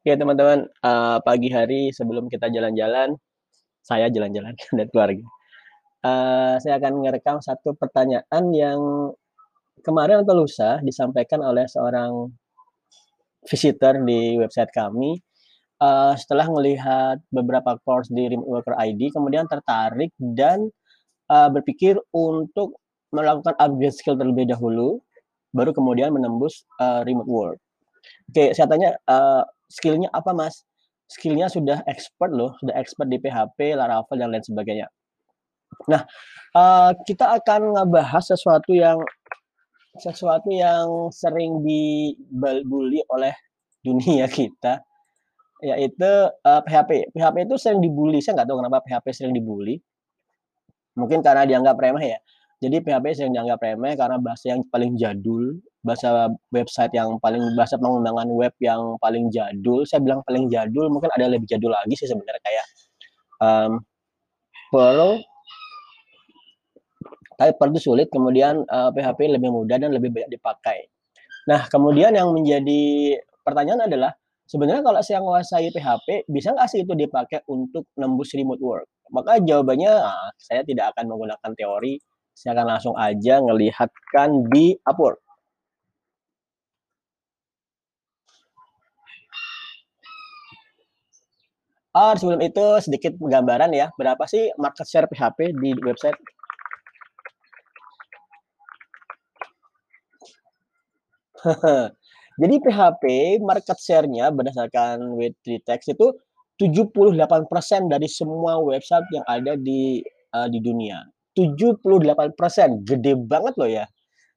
Oke teman-teman, uh, pagi hari sebelum kita jalan-jalan, saya jalan-jalan dan keluarga. Uh, saya akan merekam satu pertanyaan yang kemarin atau lusa disampaikan oleh seorang visitor di website kami. Uh, setelah melihat beberapa course di Remote Worker ID, kemudian tertarik dan uh, berpikir untuk melakukan upgrade skill terlebih dahulu, baru kemudian menembus uh, remote work. Oke, saya tanya, uh, skillnya apa Mas? Skillnya sudah expert loh, sudah expert di PHP, Laravel, dan lain sebagainya. Nah, uh, kita akan ngebahas sesuatu yang sesuatu yang sering dibully oleh dunia kita, yaitu uh, PHP. PHP itu sering dibully, saya nggak tahu kenapa PHP sering dibully. Mungkin karena dianggap remeh ya. Jadi PHP sering dianggap remeh karena bahasa yang paling jadul, bahasa website yang paling bahasa pengembangan web yang paling jadul. Saya bilang paling jadul, mungkin ada lebih jadul lagi sih sebenarnya kayak um, Perl. Tapi Perl itu sulit, kemudian uh, PHP lebih mudah dan lebih banyak dipakai. Nah, kemudian yang menjadi pertanyaan adalah sebenarnya kalau saya menguasai PHP, bisa nggak sih itu dipakai untuk nembus remote work? Maka jawabannya, nah, saya tidak akan menggunakan teori, saya akan langsung aja ngelihatkan di Upwork. Oh, sebelum itu sedikit gambaran ya, berapa sih market share PHP di website? Jadi PHP market share-nya berdasarkan W3 Text itu 78% dari semua website yang ada di uh, di dunia. 78%, gede banget loh ya.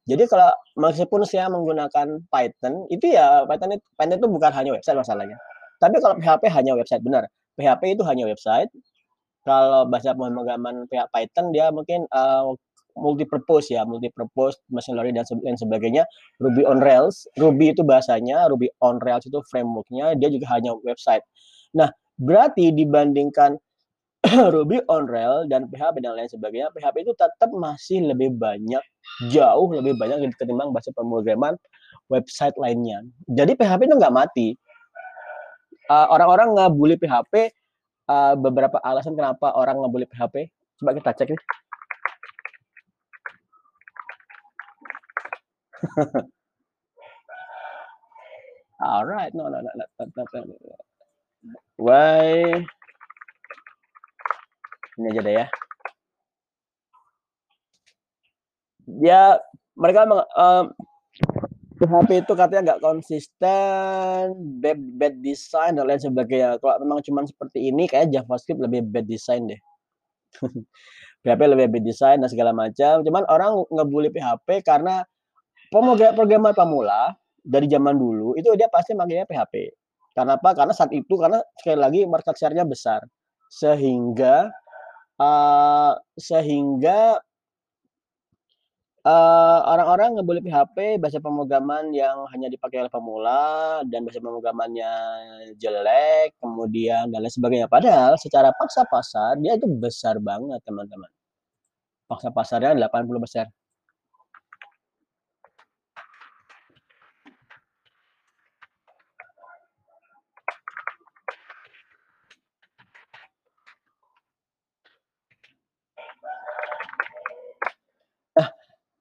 Jadi kalau meskipun saya menggunakan Python, itu ya Python itu, Python itu bukan hanya website masalahnya. Tapi kalau PHP hanya website, benar. PHP itu hanya website. Kalau bahasa pemrograman Python dia mungkin uh, multi purpose ya, multi purpose machine learning dan lain sebagainya. Ruby on Rails, Ruby itu bahasanya, Ruby on Rails itu frameworknya, dia juga hanya website. Nah, berarti dibandingkan Ruby on Rails dan PHP dan lain sebagainya, PHP itu tetap masih lebih banyak, jauh lebih banyak ketimbang bahasa pemrograman website lainnya. Jadi PHP itu nggak mati. Uh, orang-orang ngebully PHP, uh, beberapa alasan kenapa orang ngebully PHP. Coba kita cek nih. Alright, no, no, no, no, no, no, no. Why? Ini aja deh ya. Ya, mereka um, PHP itu katanya nggak konsisten, bad, bad design dan lain sebagainya. Kalau memang cuma seperti ini, kayak JavaScript lebih bad design deh. PHP lebih bad design dan segala macam. Cuman orang ngebully PHP karena programmer pemula dari zaman dulu itu dia pasti makanya PHP. Karena apa? Karena saat itu karena sekali lagi market share-nya besar. Sehingga uh, sehingga uh, orang-orang ngebully PHP bahasa pemrograman yang hanya dipakai oleh pemula dan bahasa pemrogramannya jelek, kemudian dan lain sebagainya. Padahal secara paksa pasar dia itu besar banget, teman-teman. Paksa pasarnya 80 besar.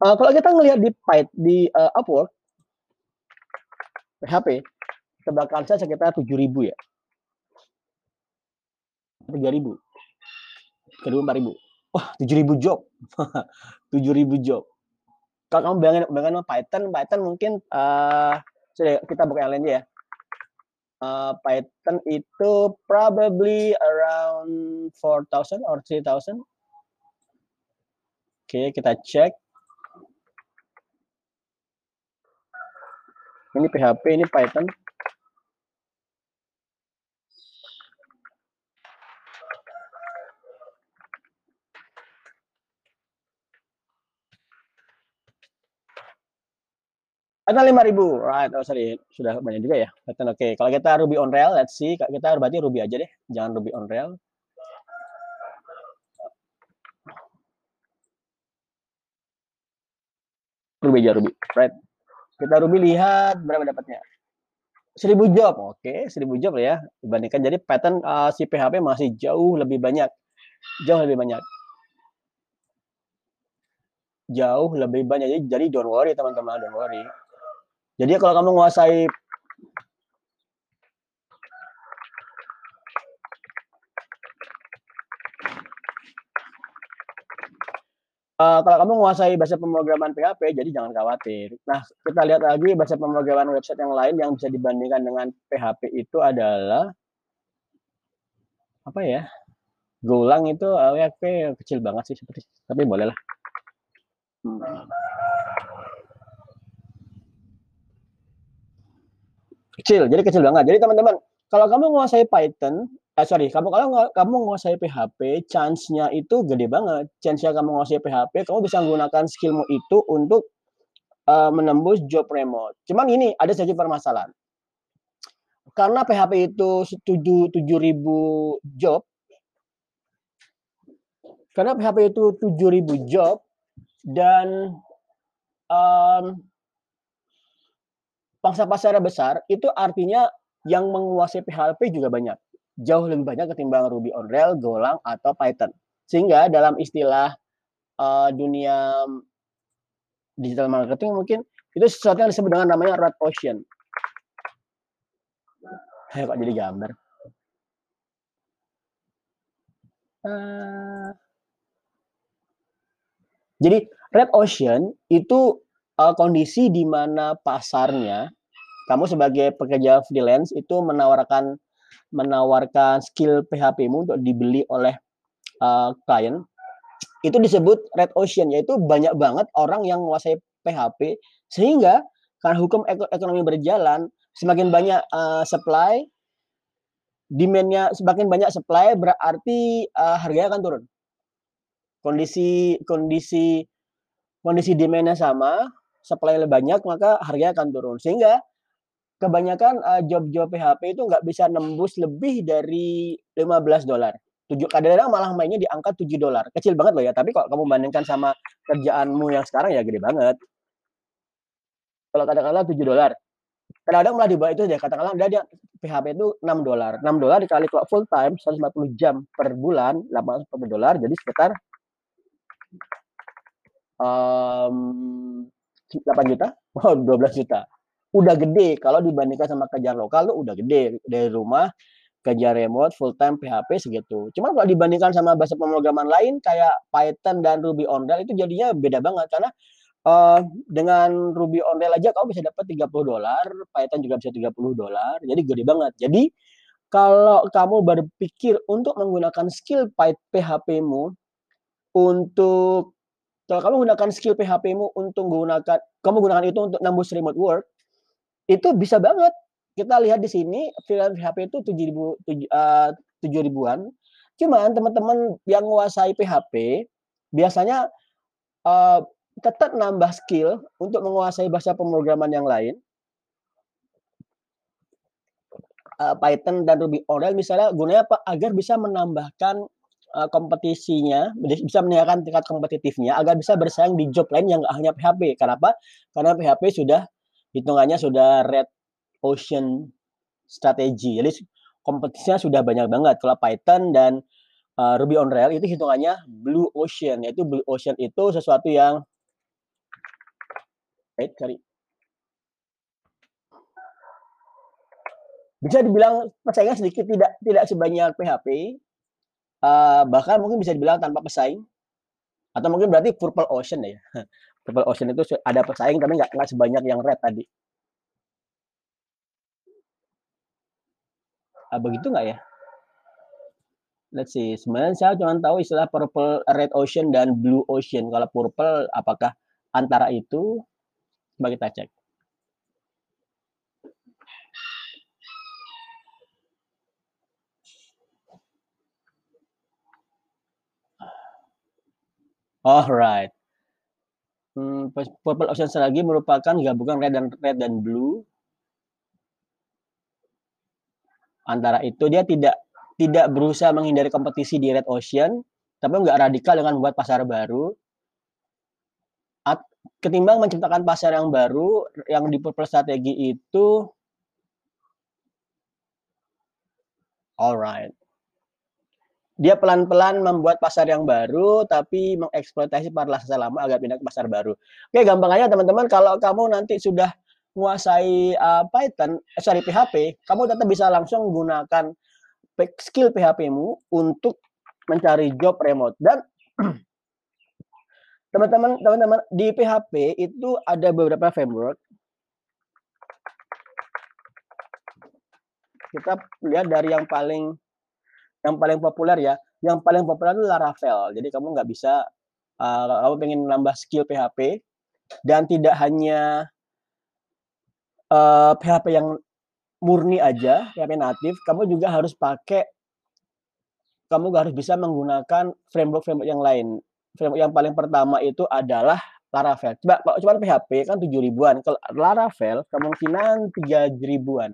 Uh, kalau kita ngelihat di Python di uh, Upwork PHP tebakan saya sekitar 7000 ya. 3000. Kedua 4000. Wah, 7000 job. 7000 job. Kalau kamu bayangin bayangin Python, Python mungkin uh, kita buka lain ya. Uh, Python itu probably around 4000 or 3000. Oke, okay, kita cek. Ini PHP, ini Python. Python 5000. Right, oh sorry, sudah banyak juga ya. Oke. Okay. Kalau kita Ruby on Rails, let's see. Kita berarti Ruby aja deh, jangan Ruby on Rails. Ruby aja Ruby, right? Kita Ruby lihat berapa dapatnya. 1000 job, oke 1000 job ya, dibandingkan jadi pattern, eee, si PHP masih jauh lebih banyak jauh lebih banyak. Jauh lebih banyak, jadi jadi don't worry teman-teman, don't worry. Jadi kalau kamu menguasai eee, kalau kamu menguasai bahasa pemrograman PHP, jadi jangan khawatir. Nah, kita lihat lagi bahasa pemrograman website yang lain yang bisa dibandingkan dengan PHP itu adalah apa ya, Golang itu, eee, ya kayaknya kecil banget sih seperti tapi bolehlah. Hmm. Kecil, jadi kecil banget. Jadi teman-teman, kalau kamu menguasai Python eh, sorry, kamu kalau nga kamu menguasai PHP, chance-nya itu gede banget. Chance-nya kamu menguasai PHP, kamu bisa menggunakan skill-mu itu untuk, eee, menembus job remote. Cuman gini, ada sedikit permasalahan. Karena PHP itu se tujuh tujuh ribu job karena PHP itu 7.000 job dan, mmm pangsa pasarnya besar, itu artinya yang menguasai PHP juga banyak. Jauh lebih banyak ketimbang Ruby on Rails, Golang, atau Python. Sehingga dalam istilah, eee, dunia digital marketing mungkin, itu sesuatu yang disebut dengan namanya red ocean. Eh, kok jadi gambar? Eee Jadi red ocean itu, eee, kondisi di mana pasarnya, kamu sebagai pekerja freelance itu menawarkan menawarkan skill PHP-mu untuk dibeli oleh, eee, klien, itu disebut red ocean, yaitu banyak banget orang yang menguasai PHP, sehingga karena hukum eko ekonomi berjalan, semakin banyak, eee, supply demand-nya semakin banyak supply berarti, eee, harganya akan turun. Kondisi kondisi kondisi demand-nya sama, supply-nya banyak, maka harganya akan turun. Sehingga kebanyakan, eee, job-job PHP itu nggak bisa nembus lebih dari $15. Tujuh kadang-kadang malah mainnya di angka $7, kecil banget loh ya, tapi kalau kamu bandingkan sama kerjaanmu yang sekarang ya gede banget. Kalau katakanlah $7, kadang-kadang malah di bawah itu deh, katakanlah dia dia PHP itu $6, $6 dikali kalau full time 150 jam per bulan, $840 jadi sekitar mmm, 8.000.000? Oh, 12.000.000. Udah gede kalau dibandingkan sama kerjaan lokal tuh udah gede, dari rumah, kerja remote, full time PHP segitu. Cuman kalau dibandingkan sama bahasa pemrograman lain kayak Python dan Ruby on Rails itu jadinya beda banget karena, eee, dengan Ruby on Rails aja kamu bisa dapat $30, Python juga bisa $30, jadi gede banget. Jadi, kalau kamu berpikir untuk menggunakan skill PHP-mu untuk kalau kamu gunakan skill PHP-mu untuk menggunakan kamu gunakan itu untuk nembus remote work, itu bisa banget. Kita lihat di sini freelance PHP itu 7.000 tuj eee, 7.000-an. Cuman teman-teman yang menguasai PHP, biasanya, eee, tetap nambah skill untuk menguasai bahasa pemrograman yang lain eee, Python dan Ruby on misalnya gunanya apa? Agar bisa menambahkan, eee, kompetisinya, bis bisa meningkatkan tingkat kompetitifnya agar bisa bersaing di job lain yang hanya PHP. Kenapa? Karena PHP sudah hitungannya sudah red ocean strategy. Jadi kompetisinya sudah banyak banget. Kalau Python dan, eee, Ruby on Rails itu hitungannya blue ocean, yaitu blue ocean itu sesuatu yang wait, sorry. Bisa dibilang persaingan sedikit tidak tidak sebanyak PHP, eee, bahkan mungkin bisa dibilang tanpa pesaing, atau mungkin berarti purple ocean ya. Purple ocean itu ada pesaing tapi nggak nggak sebanyak yang red tadi. Ah, begitu nggak ya? Let's see, sebenarnya saya cuman tahu istilah purple red ocean dan blue ocean. Kalau purple apakah antara itu? Coba kita cek. Alright. Hmm, purple ocean lagi merupakan gabungan red dan red dan blue. Antara itu dia tidak tidak berusaha menghindari kompetisi di red ocean, tapi nggak radikal dengan membuat pasar baru. At, ketimbang menciptakan pasar yang baru, yang di purple strategi itu alright. Dia pelan-pelan membuat pasar yang baru, tapi mengeksploitasi laksasa lama agar pindah ke pasar baru. Oke, gampangnya teman-teman. Kalau kamu nanti sudah menguasai uh, Python, eh, sorry PHP, kamu tetap bisa langsung menggunakan skill PHP-mu untuk mencari job remote. Dan teman-teman teman-teman di PHP itu ada beberapa framework. Kita lihat dari yang paling yang paling populer ya. Yang paling populer itu Laravel. Jadi kamu nggak bisa uh, kamu pengen nambah skill PHP dan tidak hanya uh, PHP yang murni aja, PHP natif, kamu juga harus pakai kamu harus bisa menggunakan framework-framework yang lain. Framework yang paling pertama itu adalah Laravel. Coba kalau cuma PHP kan 7 ribuan. Kalau Laravel kemungkinan 3 ribuan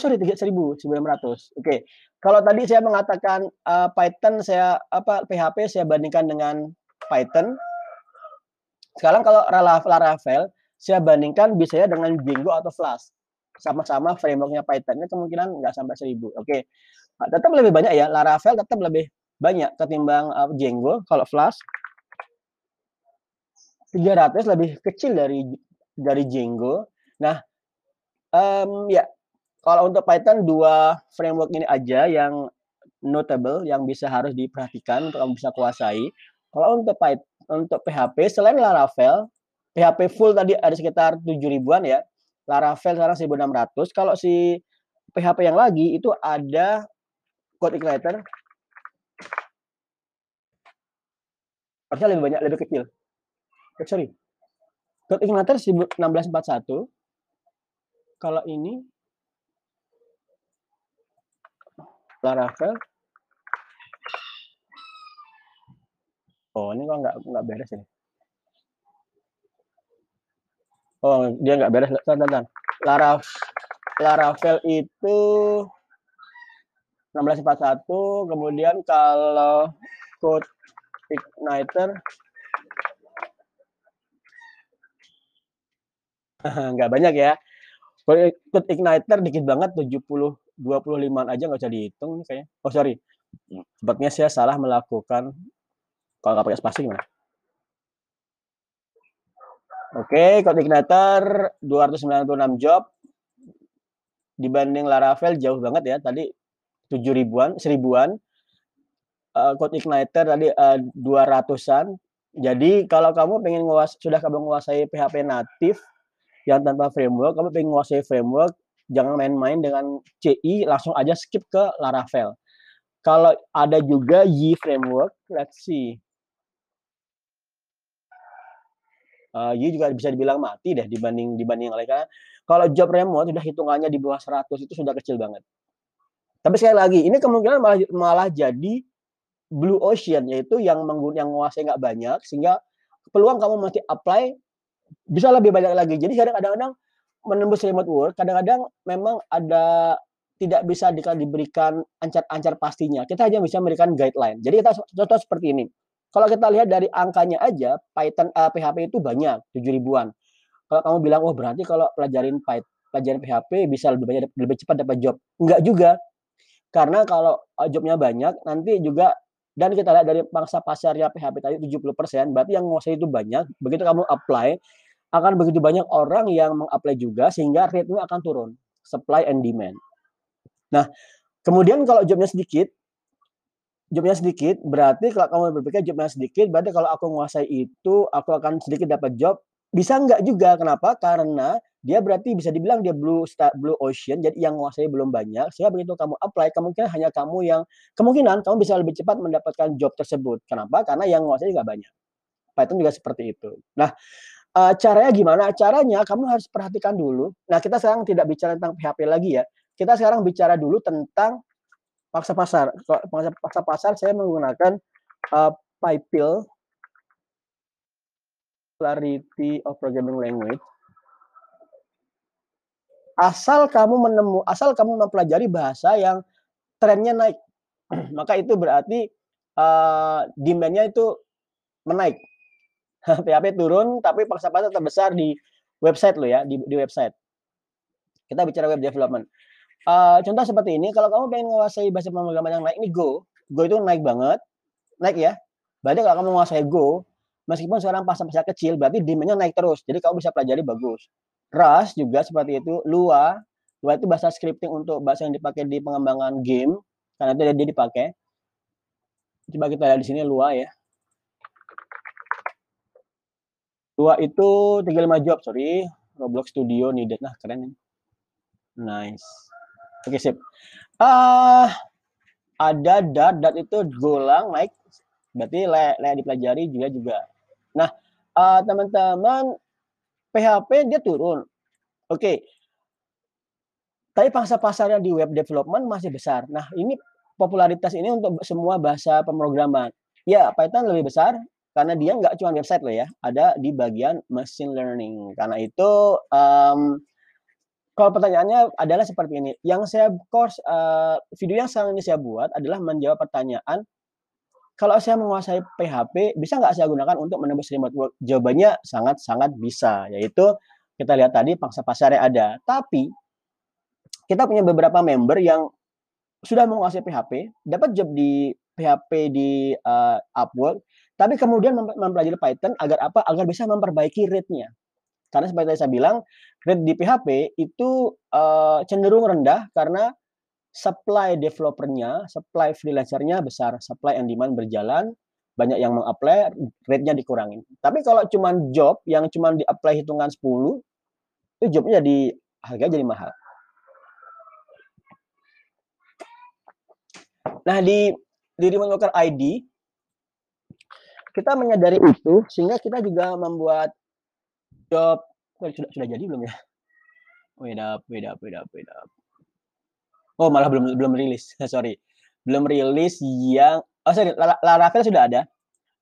sorry seribu sembilan ratus. Oke kalau tadi saya mengatakan uh, Python saya apa PHP saya bandingkan dengan Python. Sekarang kalau Laravel saya bandingkan bisa ya dengan Django atau Flash sama-sama frameworknya Python ini kemungkinan nggak sampai seribu. Oke nah, tetap lebih banyak ya Laravel tetap lebih banyak ketimbang uh, Django. Kalau Flash 300 lebih kecil dari dari Django. Nah um, ya kalau untuk Python dua framework ini aja yang notable yang bisa harus diperhatikan untuk kamu bisa kuasai. Kalau untuk Python untuk PHP selain Laravel, PHP full tadi ada sekitar 7 ribuan ya. Laravel sekarang 1600. Kalau si PHP yang lagi itu ada Code Igniter. Harusnya lebih banyak, lebih kecil. Oh, sorry. Code Igniter 1641. Kalau ini Laravel. Oh, ini kok nggak nggak beres ini. Oh, dia nggak beres. Tahan, tahan. Laravel, Laravel itu 1641, kemudian kalau code igniter nggak banyak ya. Code igniter dikit banget 70 25 aja nggak usah dihitung kayaknya. Oh sorry, sepertinya saya salah melakukan kalau nggak pakai spasi gimana? Oke, Code Igniter 296 job dibanding Laravel jauh banget ya. Tadi 7 ribuan, seribuan. Uh, Code Igniter tadi uh, 200-an. Jadi kalau kamu pengen nguas sudah kamu menguasai PHP natif yang tanpa framework, kamu pengen menguasai framework, jangan main-main dengan CI langsung aja skip ke Laravel. Kalau ada juga Y framework, let's see. Uh, Y juga bisa dibilang mati deh dibanding dibanding yang lain kalau job remote sudah hitungannya di bawah 100 itu sudah kecil banget. Tapi sekali lagi ini kemungkinan malah malah jadi blue ocean yaitu yang menggun yang menguasai nggak banyak sehingga peluang kamu masih apply bisa lebih banyak lagi. Jadi kadang-kadang menembus remote work kadang-kadang memang ada tidak bisa diberikan ancar-ancar pastinya. Kita hanya bisa memberikan guideline. Jadi kita contoh seperti ini. Kalau kita lihat dari angkanya aja, Python uh, eh, PHP itu banyak, 7 ribuan. Kalau kamu bilang, oh berarti kalau pelajarin Python, pelajaran PHP bisa lebih banyak lebih cepat dapat job. Enggak juga. Karena kalau uh, jobnya banyak, nanti juga dan kita lihat dari pangsa pasarnya PHP tadi 70%, berarti yang menguasai itu banyak. Begitu kamu apply, akan begitu banyak orang yang mengapply juga sehingga rate-nya akan turun, supply and demand. Nah, kemudian kalau jobnya sedikit, jobnya sedikit, berarti kalau kamu berpikir jobnya sedikit, berarti kalau aku menguasai itu, aku akan sedikit dapat job. Bisa enggak juga, kenapa? Karena dia berarti bisa dibilang dia blue star, blue ocean, jadi yang menguasai belum banyak. Sehingga begitu kamu apply, kemungkinan hanya kamu yang, kemungkinan kamu bisa lebih cepat mendapatkan job tersebut. Kenapa? Karena yang menguasai juga banyak. Python juga seperti itu. Nah, uh, caranya gimana? Caranya kamu harus perhatikan dulu. Nah, kita sekarang tidak bicara tentang PHP lagi ya. Kita sekarang bicara dulu tentang paksa pasar. Paksa, paksa pasar saya menggunakan uh, PyPil Clarity of Programming Language. Asal kamu menemu, asal kamu mempelajari bahasa yang trennya naik, maka itu berarti uh, demand-nya itu menaik. PHP turun tapi paksa pasar terbesar di website lo ya, di, di website. Kita bicara web development. Uh, contoh seperti ini, kalau kamu pengen menguasai bahasa pemrograman yang naik, ini Go. Go itu naik banget, naik ya. Berarti kalau kamu menguasai Go, meskipun sekarang pasar-pasar kecil, berarti demand naik terus. Jadi kamu bisa pelajari bagus. Rust juga seperti itu. Lua, Lua itu bahasa scripting untuk bahasa yang dipakai di pengembangan game, karena itu dia dipakai. Coba kita lihat di sini Lua ya. Lua itu 35 job, sorry. Roblox Studio needed. Nah, keren. Nice. Oke, sip. Ah, uh, ada dat, dat itu golang naik. Berarti layak, dipelajari juga juga. Nah, uh, teman-teman PHP dia turun. Oke. Okay. Tapi pangsa pasarnya di web development masih besar. Nah, ini popularitas ini untuk semua bahasa pemrograman. Ya, Python lebih besar karena dia nggak cuma website loh ya, ada di bagian machine learning. Karena itu um, kalau pertanyaannya adalah seperti ini. Yang saya course uh, video yang sekarang ini saya buat adalah menjawab pertanyaan kalau saya menguasai PHP, bisa nggak saya gunakan untuk menembus remote work? Jawabannya sangat-sangat bisa, yaitu kita lihat tadi pangsa pasarnya ada. Tapi kita punya beberapa member yang sudah menguasai PHP, dapat job di PHP di uh, Upwork, tapi kemudian mempelajari Python agar apa? Agar bisa memperbaiki rate-nya. Karena seperti saya bilang, rate di PHP itu uh, cenderung rendah karena supply developernya, supply freelancernya besar, supply and demand berjalan, banyak yang mengapply, rate-nya dikurangin. Tapi kalau cuma job yang cuma di-apply hitungan 10, itu jobnya jadi harga jadi mahal. Nah, di di Remote Worker ID kita menyadari itu sehingga kita juga membuat job sudah sudah jadi belum ya? Wait up, wait up. Oh, malah belum belum rilis. sorry. Belum rilis yang oh sorry, Laravel sudah ada.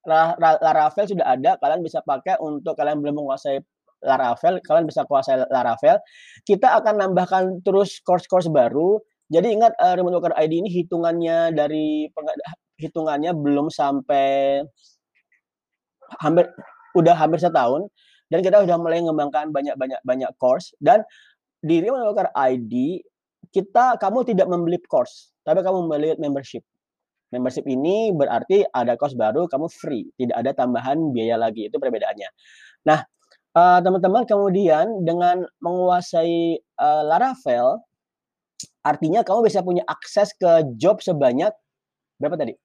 Laravel sudah ada, kalian bisa pakai untuk kalian belum menguasai Laravel, kalian bisa kuasai Laravel. Kita akan nambahkan terus course-course baru. Jadi ingat uh, Remote Worker ID ini hitungannya dari hitungannya belum sampai hampir udah hampir setahun dan kita sudah mulai mengembangkan banyak-banyak banyak course dan di Remote ID kita kamu tidak membeli course, tapi kamu membeli membership. Membership ini berarti ada course baru, kamu free, tidak ada tambahan biaya lagi. Itu perbedaannya. Nah, uh, teman-teman, kemudian dengan menguasai uh, Laravel, artinya kamu bisa punya akses ke job sebanyak berapa tadi?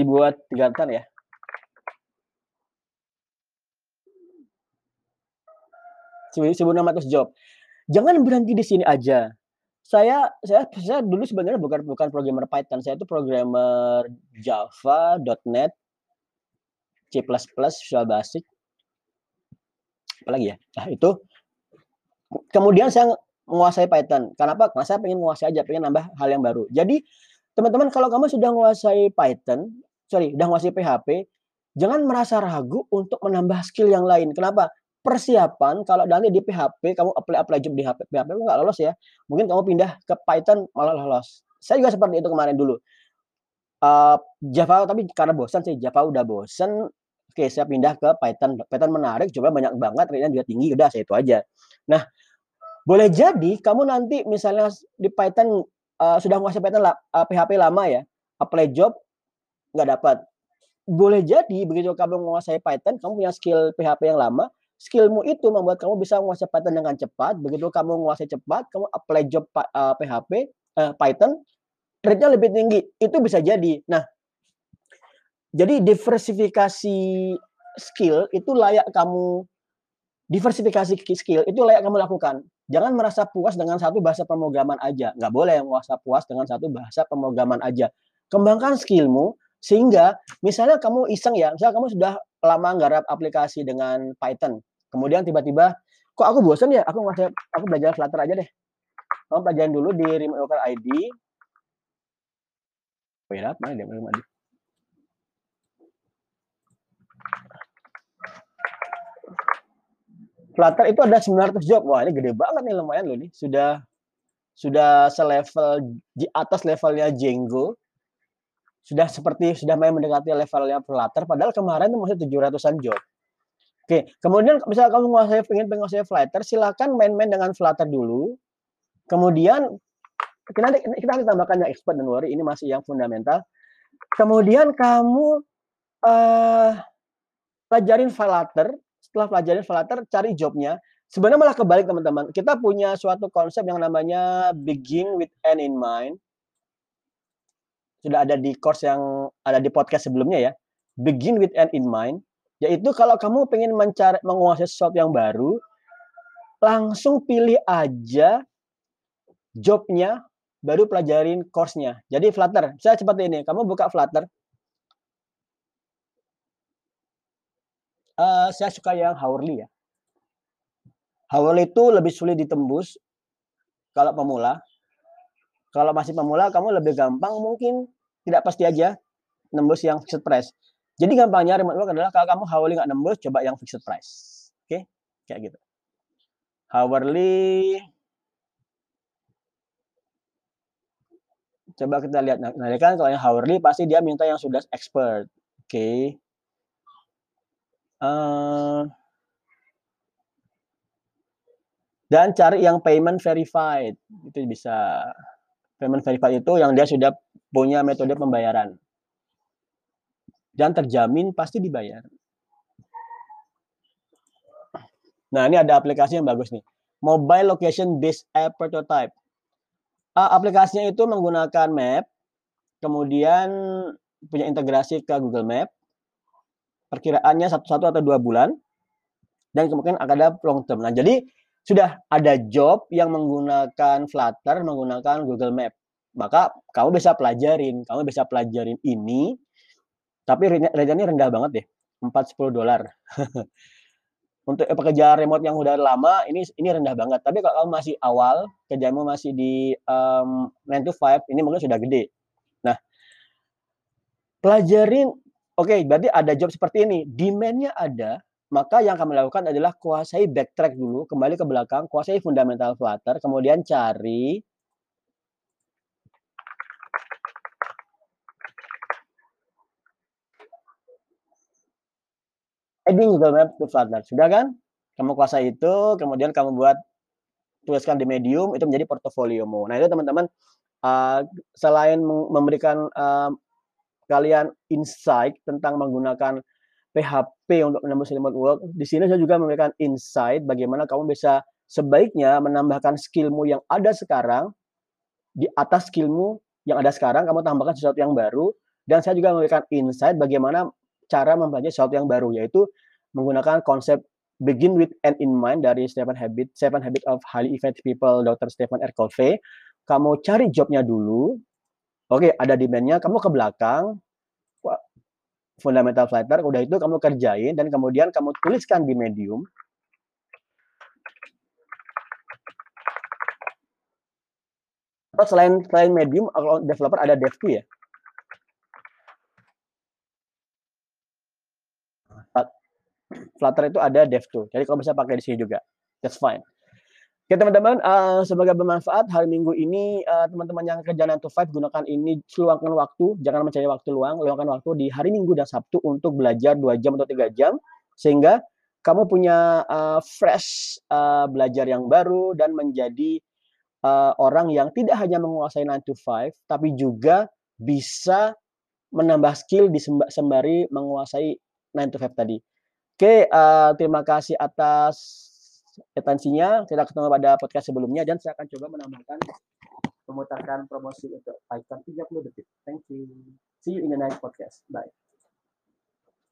Buat tiga ya? 1600 job. Jangan berhenti di sini aja. Saya saya saya dulu sebenarnya bukan bukan programmer Python, saya itu programmer Java, .NET, C++, Visual Basic. Apalagi ya? Nah, itu kemudian saya menguasai Python. Kenapa? Karena saya pengen menguasai aja, pengen nambah hal yang baru. Jadi, teman-teman kalau kamu sudah menguasai Python, sorry, sudah menguasai PHP, jangan merasa ragu untuk menambah skill yang lain. Kenapa? persiapan kalau nanti di PHP kamu apply apply job di HP PHP nggak lolos ya. Mungkin kamu pindah ke Python malah lolos. Saya juga seperti itu kemarin dulu. Uh, Java tapi karena bosan sih Java udah bosan. Oke saya pindah ke Python. Python menarik coba banyak banget rate juga tinggi udah saya itu aja. Nah boleh jadi kamu nanti misalnya di Python uh, sudah menguasai Python uh, PHP lama ya apply job nggak dapat boleh jadi begitu kamu menguasai Python kamu punya skill PHP yang lama skillmu itu membuat kamu bisa menguasai Python dengan cepat. Begitu kamu menguasai cepat, kamu apply job uh, PHP, uh, Python, rate-nya lebih tinggi. Itu bisa jadi. Nah, jadi diversifikasi skill itu layak kamu diversifikasi skill itu layak kamu lakukan. Jangan merasa puas dengan satu bahasa pemrograman aja. Nggak boleh merasa puas dengan satu bahasa pemrograman aja. Kembangkan skillmu sehingga misalnya kamu iseng ya, misalnya kamu sudah lama nggarap aplikasi dengan Python. Kemudian tiba-tiba, kok aku bosan ya? Aku aku belajar Flutter aja deh. Kamu pelajarin dulu di Remote ID. Wait up, mana dia? Mana? Flutter itu ada 900 job. Wah, ini gede banget nih, lumayan loh nih. Sudah sudah selevel di atas levelnya Django. Sudah seperti sudah main mendekati levelnya Flutter padahal kemarin itu masih 700-an job. Oke, kemudian misalnya kamu menguasai ingin menguasai Flutter, silakan main-main dengan Flutter dulu. Kemudian kita nanti kita nanti tambahkan yang expert dan worry ini masih yang fundamental. Kemudian kamu uh, pelajarin Flutter, setelah pelajarin Flutter cari jobnya. Sebenarnya malah kebalik teman-teman. Kita punya suatu konsep yang namanya begin with end in mind. Sudah ada di course yang ada di podcast sebelumnya ya. Begin with end in mind yaitu kalau kamu pengen mencari menguasai sesuatu yang baru, langsung pilih aja jobnya, baru pelajarin course-nya. Jadi Flutter, saya seperti ini, kamu buka Flutter. Uh, saya suka yang Hourly ya. Hourly itu lebih sulit ditembus kalau pemula. Kalau masih pemula, kamu lebih gampang mungkin tidak pasti aja nembus yang fixed price. Jadi gampangnya remote work adalah kalau kamu hourly nggak nembus, coba yang fixed price. Oke, okay? kayak gitu. Hourly, coba kita lihat. Nah, nah kan kalau yang hourly pasti dia minta yang sudah expert. Oke. Okay. Eh, dan cari yang payment verified itu bisa payment verified itu yang dia sudah punya metode pembayaran dan terjamin pasti dibayar. Nah, ini ada aplikasi yang bagus nih. Mobile Location Based App Prototype. Uh, aplikasinya itu menggunakan map, kemudian punya integrasi ke Google Map. Perkiraannya satu, satu atau dua bulan, dan kemudian akan ada long term. Nah, jadi sudah ada job yang menggunakan Flutter, menggunakan Google Map. Maka kamu bisa pelajarin, kamu bisa pelajarin ini tapi rate-nya rendah banget deh, 4-10 dolar. Untuk pekerjaan remote yang udah lama, ini ini rendah banget. Tapi kalau kamu masih awal, kerjamu masih di um, 9 to 5, ini mungkin sudah gede. Nah, pelajarin, oke, okay, berarti ada job seperti ini. Demand-nya ada, maka yang kamu lakukan adalah kuasai backtrack dulu, kembali ke belakang, kuasai fundamental Flutter, kemudian cari adding Google Map to Flutter. Sudah kan? Kamu kuasai itu, kemudian kamu buat tuliskan di Medium, itu menjadi portofoliomu. Nah, itu teman-teman, uh, selain memberikan uh, kalian insight tentang menggunakan PHP untuk menembus remote work, di sini saya juga memberikan insight bagaimana kamu bisa sebaiknya menambahkan skillmu yang ada sekarang di atas skillmu yang ada sekarang, kamu tambahkan sesuatu yang baru, dan saya juga memberikan insight bagaimana cara mempelajari sesuatu yang baru yaitu menggunakan konsep begin with end in mind dari Stephen Habit, Seven Habit of Highly Effective People, Dr. Stephen R. Covey. Kamu cari jobnya dulu. Oke, ada demand-nya. Kamu ke belakang, fundamental fighter. Udah itu kamu kerjain dan kemudian kamu tuliskan di Medium. Selain selain Medium, kalau developer ada Dev2 ya. Flutter itu ada dev Jadi kalau bisa pakai di sini juga. That's fine. Oke teman-teman, uh, semoga bermanfaat hari Minggu ini uh, teman-teman yang kerja 9 to 5 gunakan ini luangkan waktu, jangan mencari waktu luang, luangkan waktu di hari Minggu dan Sabtu untuk belajar 2 jam atau 3 jam sehingga kamu punya uh, fresh uh, belajar yang baru dan menjadi uh, orang yang tidak hanya menguasai 9 to 5 tapi juga bisa menambah skill di sembari menguasai 9 to 5 tadi. Oke, uh, terima kasih atas atensinya. Kita ketemu pada podcast sebelumnya dan saya akan coba menambahkan memutarkan promosi untuk icon 30 detik. Thank you. See you in the next podcast. Bye.